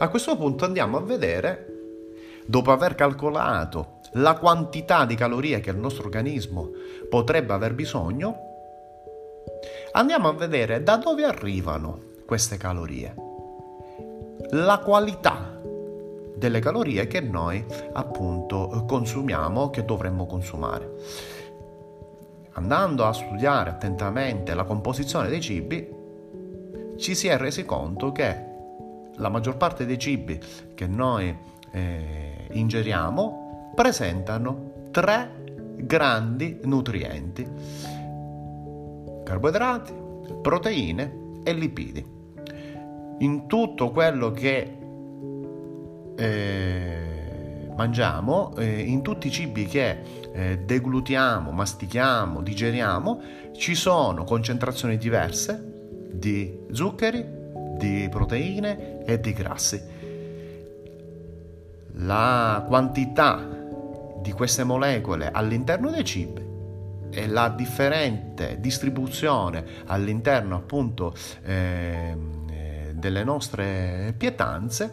A questo punto andiamo a vedere, dopo aver calcolato la quantità di calorie che il nostro organismo potrebbe aver bisogno, andiamo a vedere da dove arrivano queste calorie, la qualità delle calorie che noi appunto consumiamo, che dovremmo consumare. Andando a studiare attentamente la composizione dei cibi, ci si è resi conto che la maggior parte dei cibi che noi eh, ingeriamo presentano tre grandi nutrienti, carboidrati, proteine e lipidi. In tutto quello che eh, mangiamo, eh, in tutti i cibi che eh, deglutiamo, mastichiamo, digeriamo, ci sono concentrazioni diverse di zuccheri, di proteine e di grassi. La quantità di queste molecole all'interno dei cibi e la differente distribuzione all'interno appunto eh, delle nostre pietanze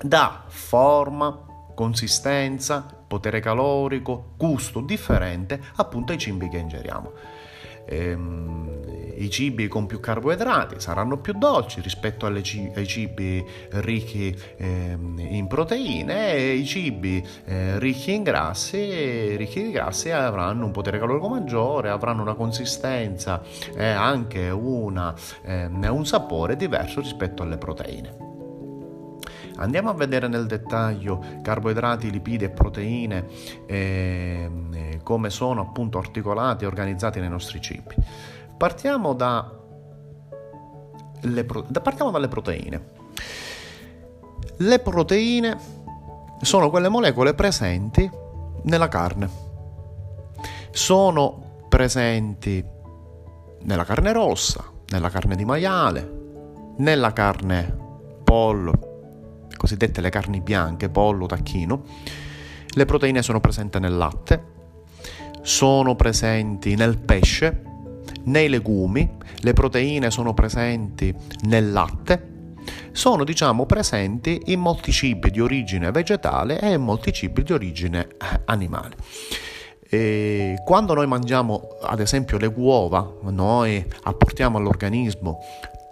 dà forma, consistenza, potere calorico, gusto differente appunto ai cibi che ingeriamo. Ehm, I cibi con più carboidrati saranno più dolci rispetto ci- ai cibi ricchi ehm, in proteine e i cibi eh, ricchi in grassi, ricchi di grassi avranno un potere calorico maggiore, avranno una consistenza e anche una, ehm, un sapore diverso rispetto alle proteine. Andiamo a vedere nel dettaglio carboidrati, lipidi e proteine, eh, come sono appunto articolati e organizzati nei nostri cibi. Partiamo, da le, partiamo dalle proteine. Le proteine sono quelle molecole presenti nella carne. Sono presenti nella carne rossa, nella carne di maiale, nella carne pollo, cosiddette le carni bianche, pollo, tacchino. Le proteine sono presenti nel latte, sono presenti nel pesce, nei legumi, le proteine sono presenti nel latte, sono diciamo presenti in molti cibi di origine vegetale e in molti cibi di origine eh, animale. E quando noi mangiamo ad esempio le uova, noi apportiamo all'organismo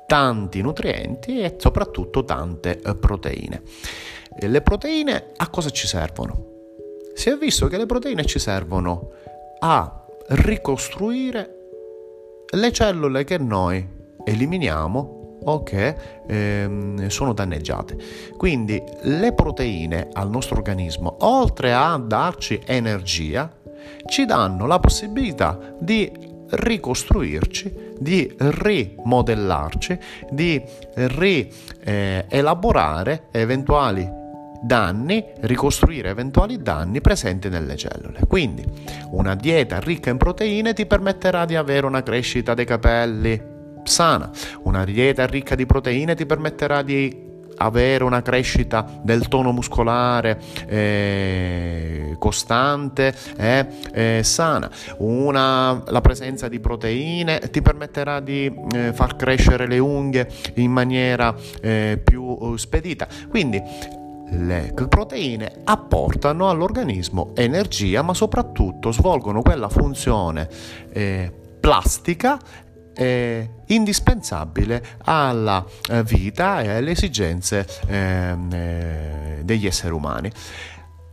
tanti nutrienti e soprattutto tante eh, proteine. Le proteine a cosa ci servono? Si è visto che le proteine ci servono a ricostruire le cellule che noi eliminiamo o che ehm, sono danneggiate. Quindi le proteine al nostro organismo, oltre a darci energia, ci danno la possibilità di ricostruirci, di rimodellarci, di rielaborare eh, eventuali danni, ricostruire eventuali danni presenti nelle cellule. Quindi una dieta ricca in proteine ti permetterà di avere una crescita dei capelli sana, una dieta ricca di proteine ti permetterà di avere una crescita del tono muscolare eh, costante e eh, sana. Una, la presenza di proteine ti permetterà di eh, far crescere le unghie in maniera eh, più eh, spedita. Quindi le proteine apportano all'organismo energia, ma soprattutto svolgono quella funzione eh, plastica è indispensabile alla eh, vita e alle esigenze ehm, eh, degli esseri umani.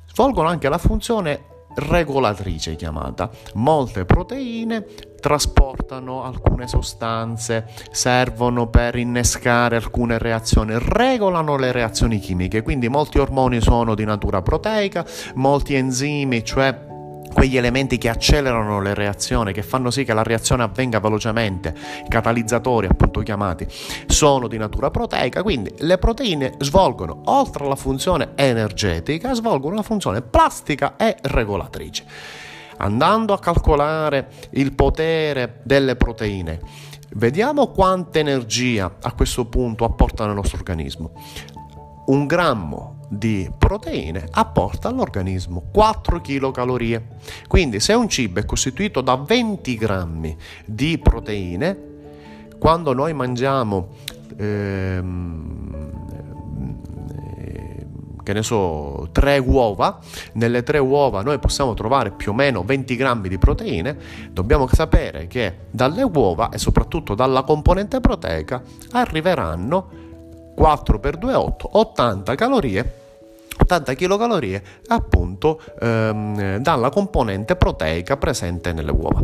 Svolgono anche la funzione regolatrice chiamata. Molte proteine trasportano alcune sostanze, servono per innescare alcune reazioni, regolano le reazioni chimiche, quindi molti ormoni sono di natura proteica, molti enzimi, cioè quegli elementi che accelerano le reazioni, che fanno sì che la reazione avvenga velocemente, catalizzatori appunto chiamati, sono di natura proteica, quindi le proteine svolgono, oltre alla funzione energetica, svolgono una funzione plastica e regolatrice. Andando a calcolare il potere delle proteine, vediamo quanta energia a questo punto apportano al nostro organismo. Un grammo di proteine apporta all'organismo 4 kcal. Quindi se un cibo è costituito da 20 grammi di proteine, quando noi mangiamo ehm, che ne so, tre uova, nelle tre uova noi possiamo trovare più o meno 20 grammi di proteine, dobbiamo sapere che dalle uova e soprattutto dalla componente proteica arriveranno 4 per 2 8, 80 calorie 80 kcal appunto ehm, dalla componente proteica presente nelle uova.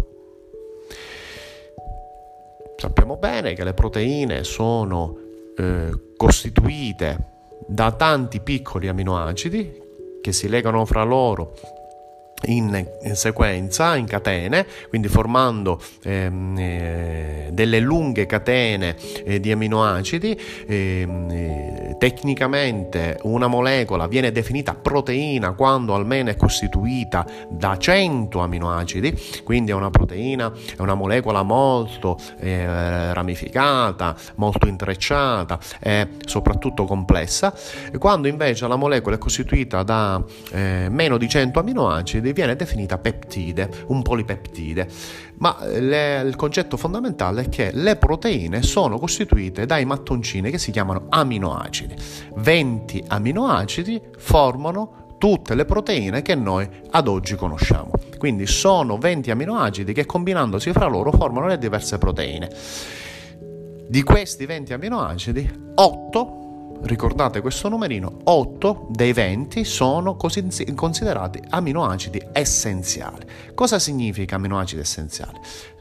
Sappiamo bene che le proteine sono eh, costituite da tanti piccoli aminoacidi che si legano fra loro in, sequenza, in catene, quindi formando ehm, eh, delle lunghe catene eh, di aminoacidi. Ehm, eh, tecnicamente una molecola viene definita proteina quando almeno è costituita da 100 aminoacidi, quindi è una proteina, è una molecola molto eh, ramificata, molto intrecciata e soprattutto complessa. Quando invece la molecola è costituita da eh, meno di 100 aminoacidi, viene definita peptide, un polipeptide. Ma le, il concetto fondamentale è che le proteine sono costituite dai mattoncini che si chiamano aminoacidi. 20 aminoacidi formano tutte le proteine che noi ad oggi conosciamo. Quindi sono 20 aminoacidi che combinandosi fra loro formano le diverse proteine. Di questi 20 aminoacidi, 8 ricordate questo numerino, 8 dei 20 sono considerati aminoacidi essenziali. Cosa significa aminoacidi essenziali?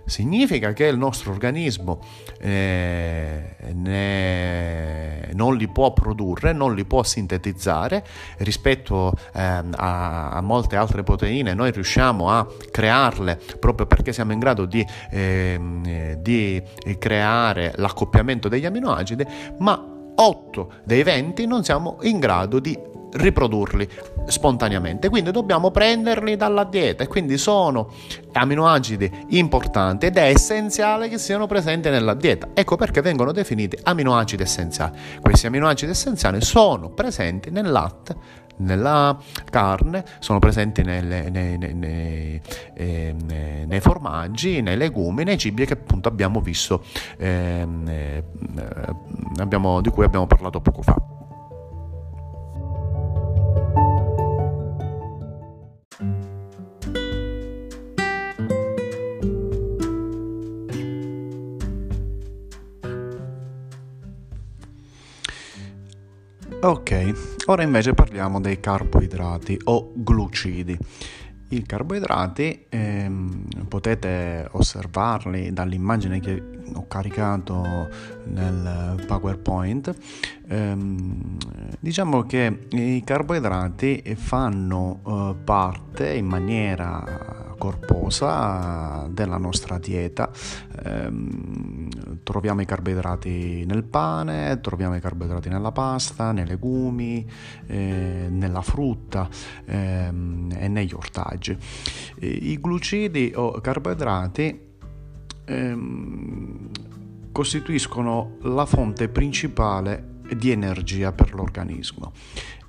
Significa che il nostro organismo eh, ne, non li può produrre, non li può sintetizzare rispetto eh, a, a, molte altre proteine. Noi riusciamo a crearle proprio perché siamo in grado di, eh, di creare l'accoppiamento degli aminoacidi, ma 8 dei 20 non siamo in grado di riprodurli spontaneamente. Quindi dobbiamo prenderli dalla dieta e quindi sono aminoacidi importanti ed è essenziale che siano presenti nella dieta. Ecco perché vengono definiti aminoacidi essenziali. Questi aminoacidi essenziali sono presenti nel latte nella carne, sono presenti nelle, nei, nei, nei, eh, nei, formaggi, nei legumi, nei cibi che appunto abbiamo visto, ehm, eh, abbiamo, di cui abbiamo parlato poco fa. Ok, ora invece parliamo dei carboidrati o glucidi. I carboidrati ehm, potete osservarli dall'immagine che ho caricato nel PowerPoint. Ehm, diciamo che i carboidrati fanno eh, parte in maniera corposa della nostra dieta. Ehm, troviamo i carboidrati nel pane, troviamo i carboidrati nella pasta, nei legumi, eh, nella frutta ehm, e negli ortaggi. I glucidi o carboidrati ehm, costituiscono la fonte principale di energia per l'organismo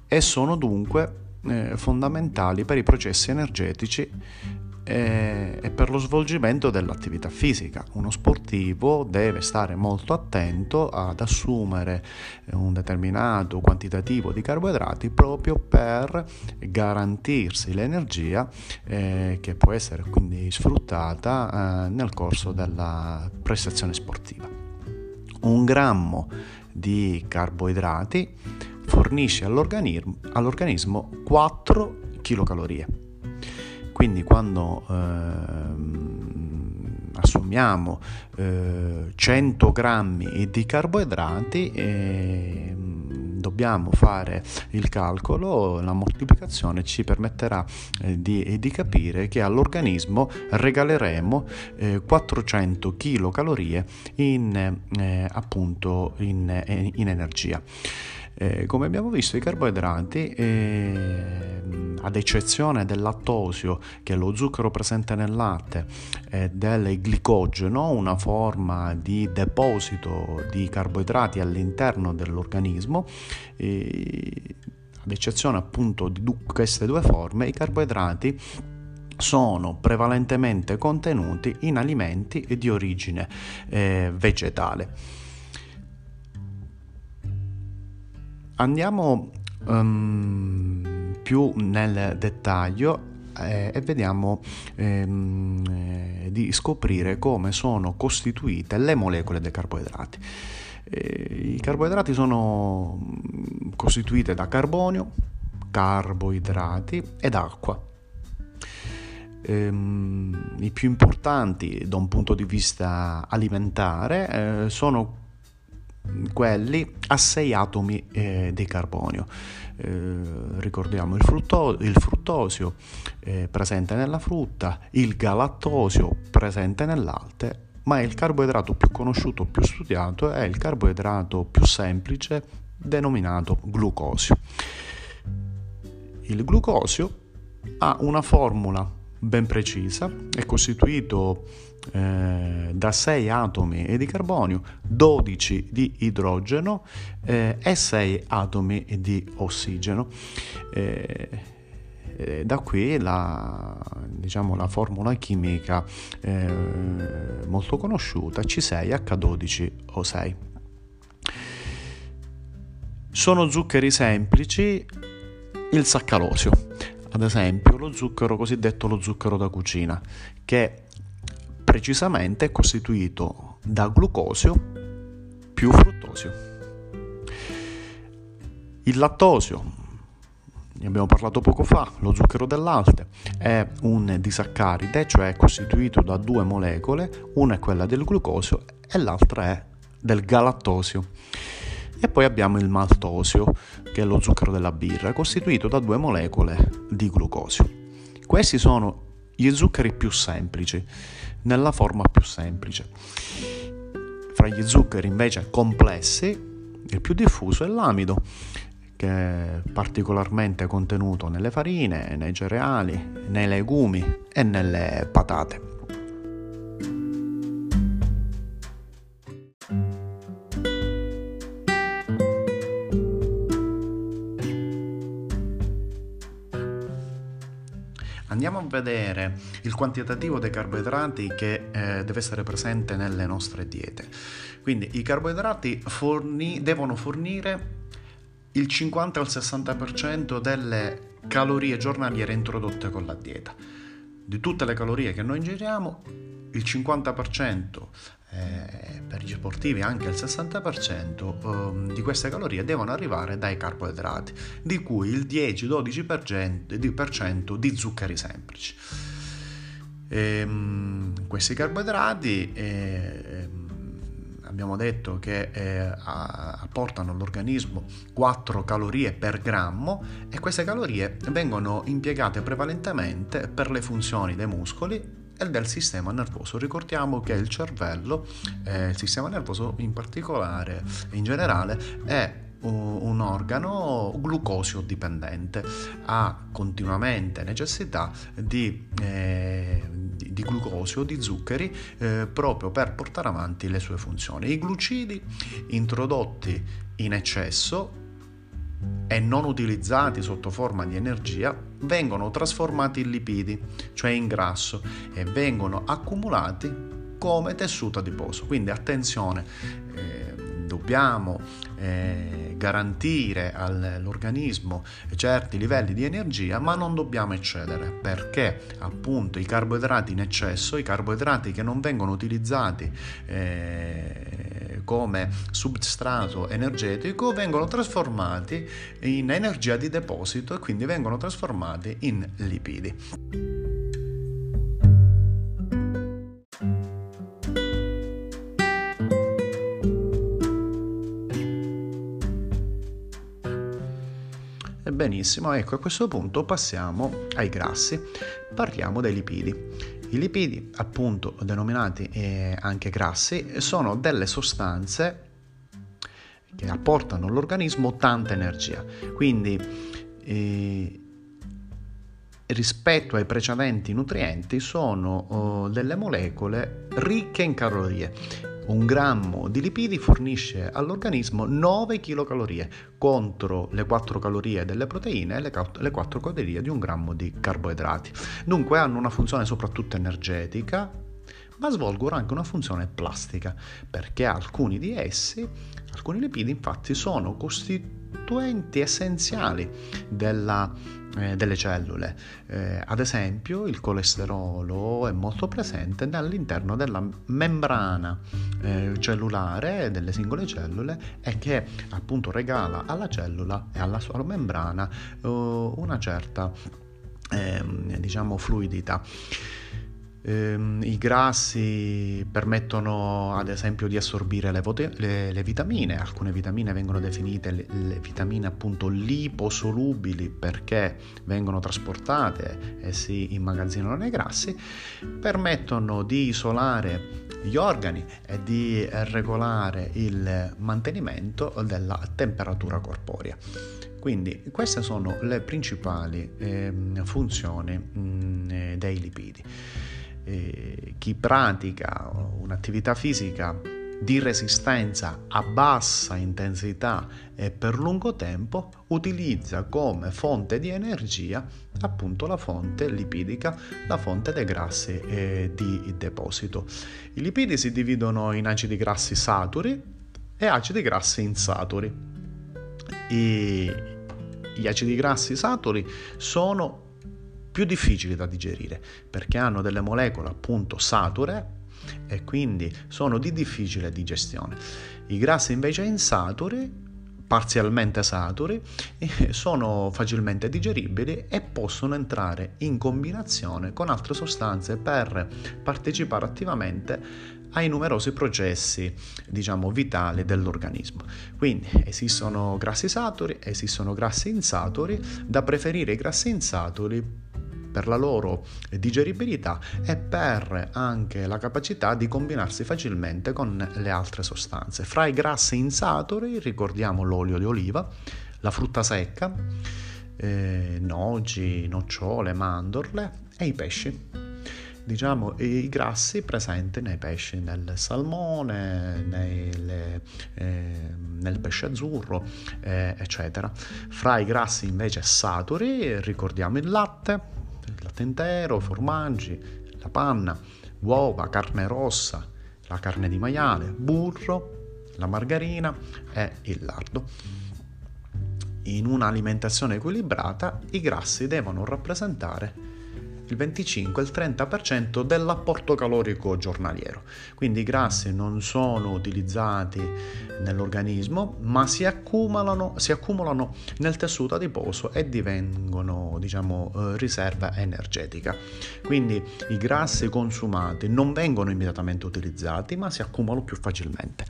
e sono dunque eh, fondamentali per i processi energetici e per lo svolgimento dell'attività fisica. Uno sportivo deve stare molto attento ad assumere un determinato quantitativo di carboidrati proprio per garantirsi l'energia eh, che può essere quindi sfruttata eh, nel corso della prestazione sportiva. Un grammo di carboidrati fornisce all'organismo, all'organismo 4 kcal quindi quando eh, assumiamo eh, 100 grammi di carboidrati eh, dobbiamo fare il calcolo, la moltiplicazione ci permetterà eh, di, di, capire che all'organismo regaleremo eh, 400 kcal in, eh, appunto in, in energia. Eh, come abbiamo visto i carboidrati, eh, ad eccezione del lattosio, che è lo zucchero presente nel latte, e del glicogeno, una forma di deposito di carboidrati all'interno dell'organismo, eh, ad eccezione appunto di queste due forme, i carboidrati sono prevalentemente contenuti in alimenti di origine eh, vegetale. Andiamo um, più nel dettaglio eh, e vediamo ehm, eh, di scoprire come sono costituite le molecole dei carboidrati. Eh, I carboidrati sono mm, costituite da carbonio, carboidrati ed acqua. Ehm, I più importanti da un punto di vista alimentare eh, sono quelli a 6 atomi eh, di carbonio. Eh, ricordiamo il, frutto, il fruttosio eh, presente nella frutta, il galattosio presente nell'alte, ma il carboidrato più conosciuto, più studiato è il carboidrato più semplice denominato glucosio. Il glucosio ha una formula ben precisa, è costituito eh, da 6 atomi di carbonio, 12 di idrogeno eh, e 6 atomi di ossigeno. Eh, eh, da qui la, diciamo, la chimica eh, molto conosciuta C6H12O6. Sono zuccheri semplici il saccalosio, ad esempio lo zucchero cosiddetto lo zucchero da cucina, che precisamente è costituito da glucosio più fruttosio. Il lattosio, ne abbiamo parlato poco fa, lo zucchero dell'alte, è un disaccaride, cioè è costituito da due molecole, una è quella del glucosio e l'altra è del galattosio. E poi abbiamo il maltosio, che è lo zucchero della birra, costituito da due molecole di glucosio. Questi sono gli zuccheri più semplici, nella forma più semplice. Fra gli zuccheri invece complessi, il più diffuso è l'amido, che è particolarmente contenuto nelle farine, nei cereali, nei legumi e nelle patate. Andiamo a vedere il quantitativo dei carboidrati che eh, deve essere presente nelle nostre diete. Quindi i carboidrati forni, devono fornire il 50 al 60% delle calorie giornaliere introdotte con la dieta. Di tutte le calorie che noi ingeriamo, il 50% eh, per gli sportivi anche il 60% eh, di queste calorie devono arrivare dai carboidrati, di cui il 10-12% di zuccheri semplici. E, ehm, questi carboidrati eh, abbiamo detto che eh, apportano all'organismo 4 calorie per grammo e queste calorie vengono impiegate prevalentemente per le funzioni dei muscoli e del sistema nervoso. Ricordiamo che il cervello, eh, il sistema nervoso in particolare, in generale, è un organo glucosio dipendente, ha continuamente necessità di, eh, di, glucosio, di zuccheri, eh, proprio per portare avanti le sue funzioni. I glucidi introdotti in eccesso e non utilizzati sotto forma di energia vengono trasformati in lipidi, cioè in grasso, e vengono accumulati come tessuto adiposo. Quindi attenzione, eh, dobbiamo eh, garantire all'organismo certi livelli di energia, ma non dobbiamo eccedere perché appunto i carboidrati in eccesso, i carboidrati che non vengono utilizzati eh, come substrato energetico, vengono trasformati in energia di deposito e quindi vengono trasformati in lipidi. Benissimo, ecco a questo punto passiamo ai grassi, parliamo dei lipidi. I lipidi, appunto denominati eh, anche grassi, sono delle sostanze che apportano all'organismo tanta energia. Quindi eh, rispetto ai precedenti nutrienti sono oh, delle molecole ricche in calorie un grammo di lipidi fornisce all'organismo 9 kcal contro le 4 calorie delle proteine e le 4 calorie di un grammo di carboidrati. Dunque hanno una funzione soprattutto energetica, ma svolgono anche una funzione plastica, perché alcuni di essi, alcuni lipidi infatti sono costituiti costituenti essenziali della, eh, delle cellule. Eh, ad esempio, il colesterolo è molto presente all'interno della membrana eh, cellulare delle singole cellule e che appunto regala alla cellula e alla sua membrana eh, una certa ehm, diciamo fluidità. Ehm, I grassi permettono ad esempio di assorbire le, vote- le, le vitamine, alcune vitamine vengono definite le, le, vitamine appunto liposolubili perché vengono trasportate e si immagazzinano nei grassi, permettono di isolare gli organi e di regolare il mantenimento della temperatura corporea. Quindi queste sono le principali eh, funzioni mh, dei lipidi eh, chi pratica un'attività fisica di resistenza a bassa intensità e per lungo tempo utilizza come fonte di energia appunto la fonte lipidica, la fonte dei grassi eh, di deposito. I lipidi si dividono in acidi grassi saturi e acidi grassi insaturi. I, gli acidi grassi saturi sono più difficili da digerire perché hanno delle molecole appunto sature e quindi sono di difficile digestione. I grassi invece insaturi parzialmente saturi, sono facilmente digeribili e possono entrare in combinazione con altre sostanze per partecipare attivamente ai numerosi processi, diciamo, vitali dell'organismo. Quindi esistono grassi saturi, esistono grassi insaturi, da preferire i grassi insaturi per la loro digeribilità e per anche la capacità di combinarsi facilmente con le altre sostanze. Fra i grassi insaturi ricordiamo l'olio di oliva, la frutta secca, eh, noci, nocciole, mandorle e i pesci diciamo, i grassi presenti nei pesci, nel salmone, nelle, eh, nel pesce azzurro, eh, eccetera. Fra i grassi invece saturi ricordiamo il latte, latte intero, formaggi, la panna, uova, carne rossa, la carne di maiale, burro, la margarina e il lardo. In un'alimentazione equilibrata i grassi devono rappresentare il 25 il 30% dell'apporto calorico giornaliero. Quindi i grassi non sono utilizzati nell'organismo, ma si accumulano, si accumulano nel tessuto adiposo e divengono, diciamo, eh, riserva energetica. Quindi i grassi consumati non vengono immediatamente utilizzati, ma si accumulano più facilmente.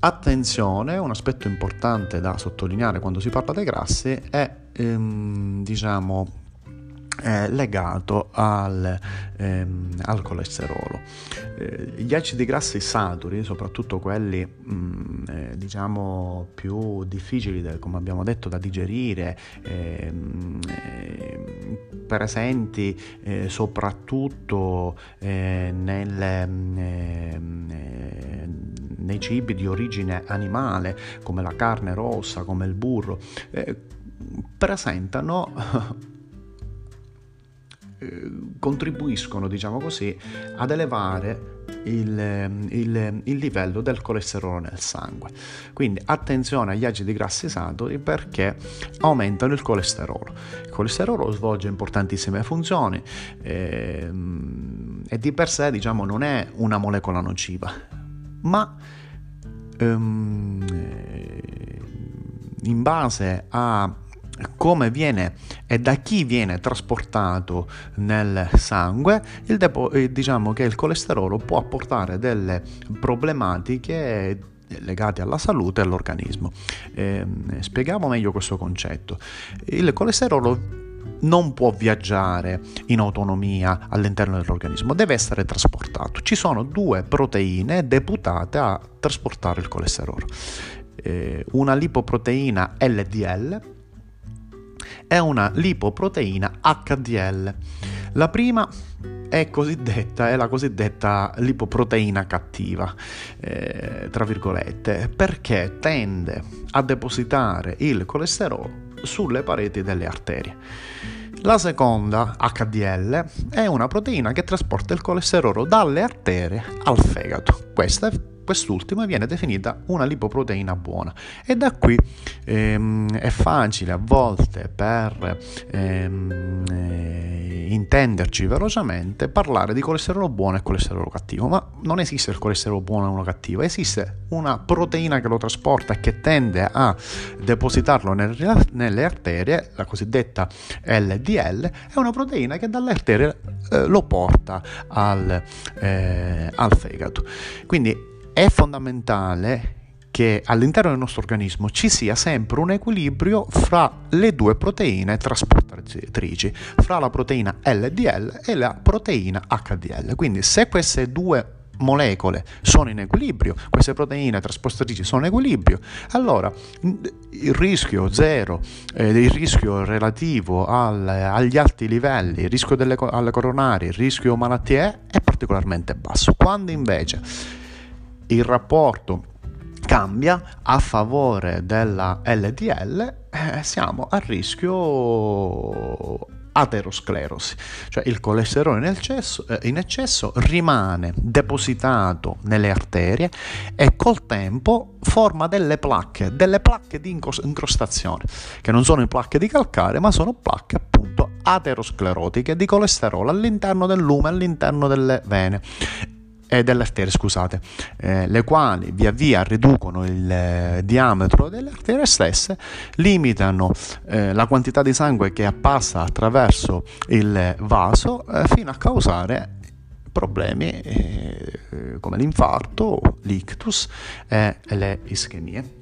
Attenzione, un aspetto importante da sottolineare quando si parla dei grassi è ehm, diciamo eh, legato al, ehm, al colesterolo. Eh, gli acidi grassi saturi, soprattutto quelli mh, mm, eh, diciamo più difficili, da, come abbiamo detto, da digerire, ehm, eh, presenti eh, soprattutto eh, nel, ehm, nei cibi di origine animale, come la carne rossa, come il burro, presentano eh, contribuiscono, diciamo così, ad elevare il, il, il, livello del colesterolo nel sangue. Quindi attenzione agli acidi grassi saturi perché aumentano il colesterolo. Il colesterolo svolge importantissime funzioni eh, e di per sé diciamo, non è una molecola nociva, ma ehm, in base a come viene e da chi viene trasportato nel sangue, depo- eh, diciamo che il colesterolo può apportare delle problematiche legate alla salute e all'organismo. Eh, spieghiamo meglio questo concetto. Il colesterolo non può viaggiare in autonomia all'interno dell'organismo, deve essere trasportato. Ci sono due proteine deputate a trasportare il colesterolo. Eh, una lipoproteina LDL è una lipoproteina HDL. La prima è, è la cosiddetta lipoproteina cattiva, eh, tra virgolette, perché tende a depositare il colesterolo sulle pareti delle arterie. La seconda, HDL, è una proteina che trasporta il colesterolo dalle arterie al fegato. Questa quest'ultima viene definita una lipoproteina buona e da qui ehm, è facile a volte per ehm, eh, intenderci velocemente parlare di colesterolo buono e colesterolo cattivo, ma non esiste il colesterolo buono e uno cattivo, esiste una proteina che lo trasporta e che tende a depositarlo nelle, nelle arterie, la cosiddetta LDL, è una proteina che dalle arterie eh, lo porta al, eh, al fegato. Quindi è fondamentale che all'interno del nostro organismo ci sia sempre un equilibrio fra le due proteine trasportatrici, fra la proteina LDL e la proteina HDL. Quindi se queste due molecole sono in equilibrio, queste proteine trasportatrici sono in equilibrio, allora il rischio zero, eh, il rischio relativo al, agli alti livelli, il rischio delle, alle coronarie, il rischio malattie è particolarmente basso. Quando invece il rapporto cambia a favore della LDL, eh, siamo a rischio aterosclerosi, cioè il colesterolo in eccesso, eh, in eccesso, rimane depositato nelle arterie e col tempo forma delle placche, delle placche di incrostazione, che non sono placche di calcare, ma sono placche appunto aterosclerotiche di colesterolo all'interno del lume, all'interno delle vene eh, delle arterie, scusate, eh, le quali via via riducono il eh, diametro delle arterie stesse, limitano eh, la quantità di sangue che passa attraverso il vaso eh, fino a causare problemi eh, come l'infarto, l'ictus e le ischemie.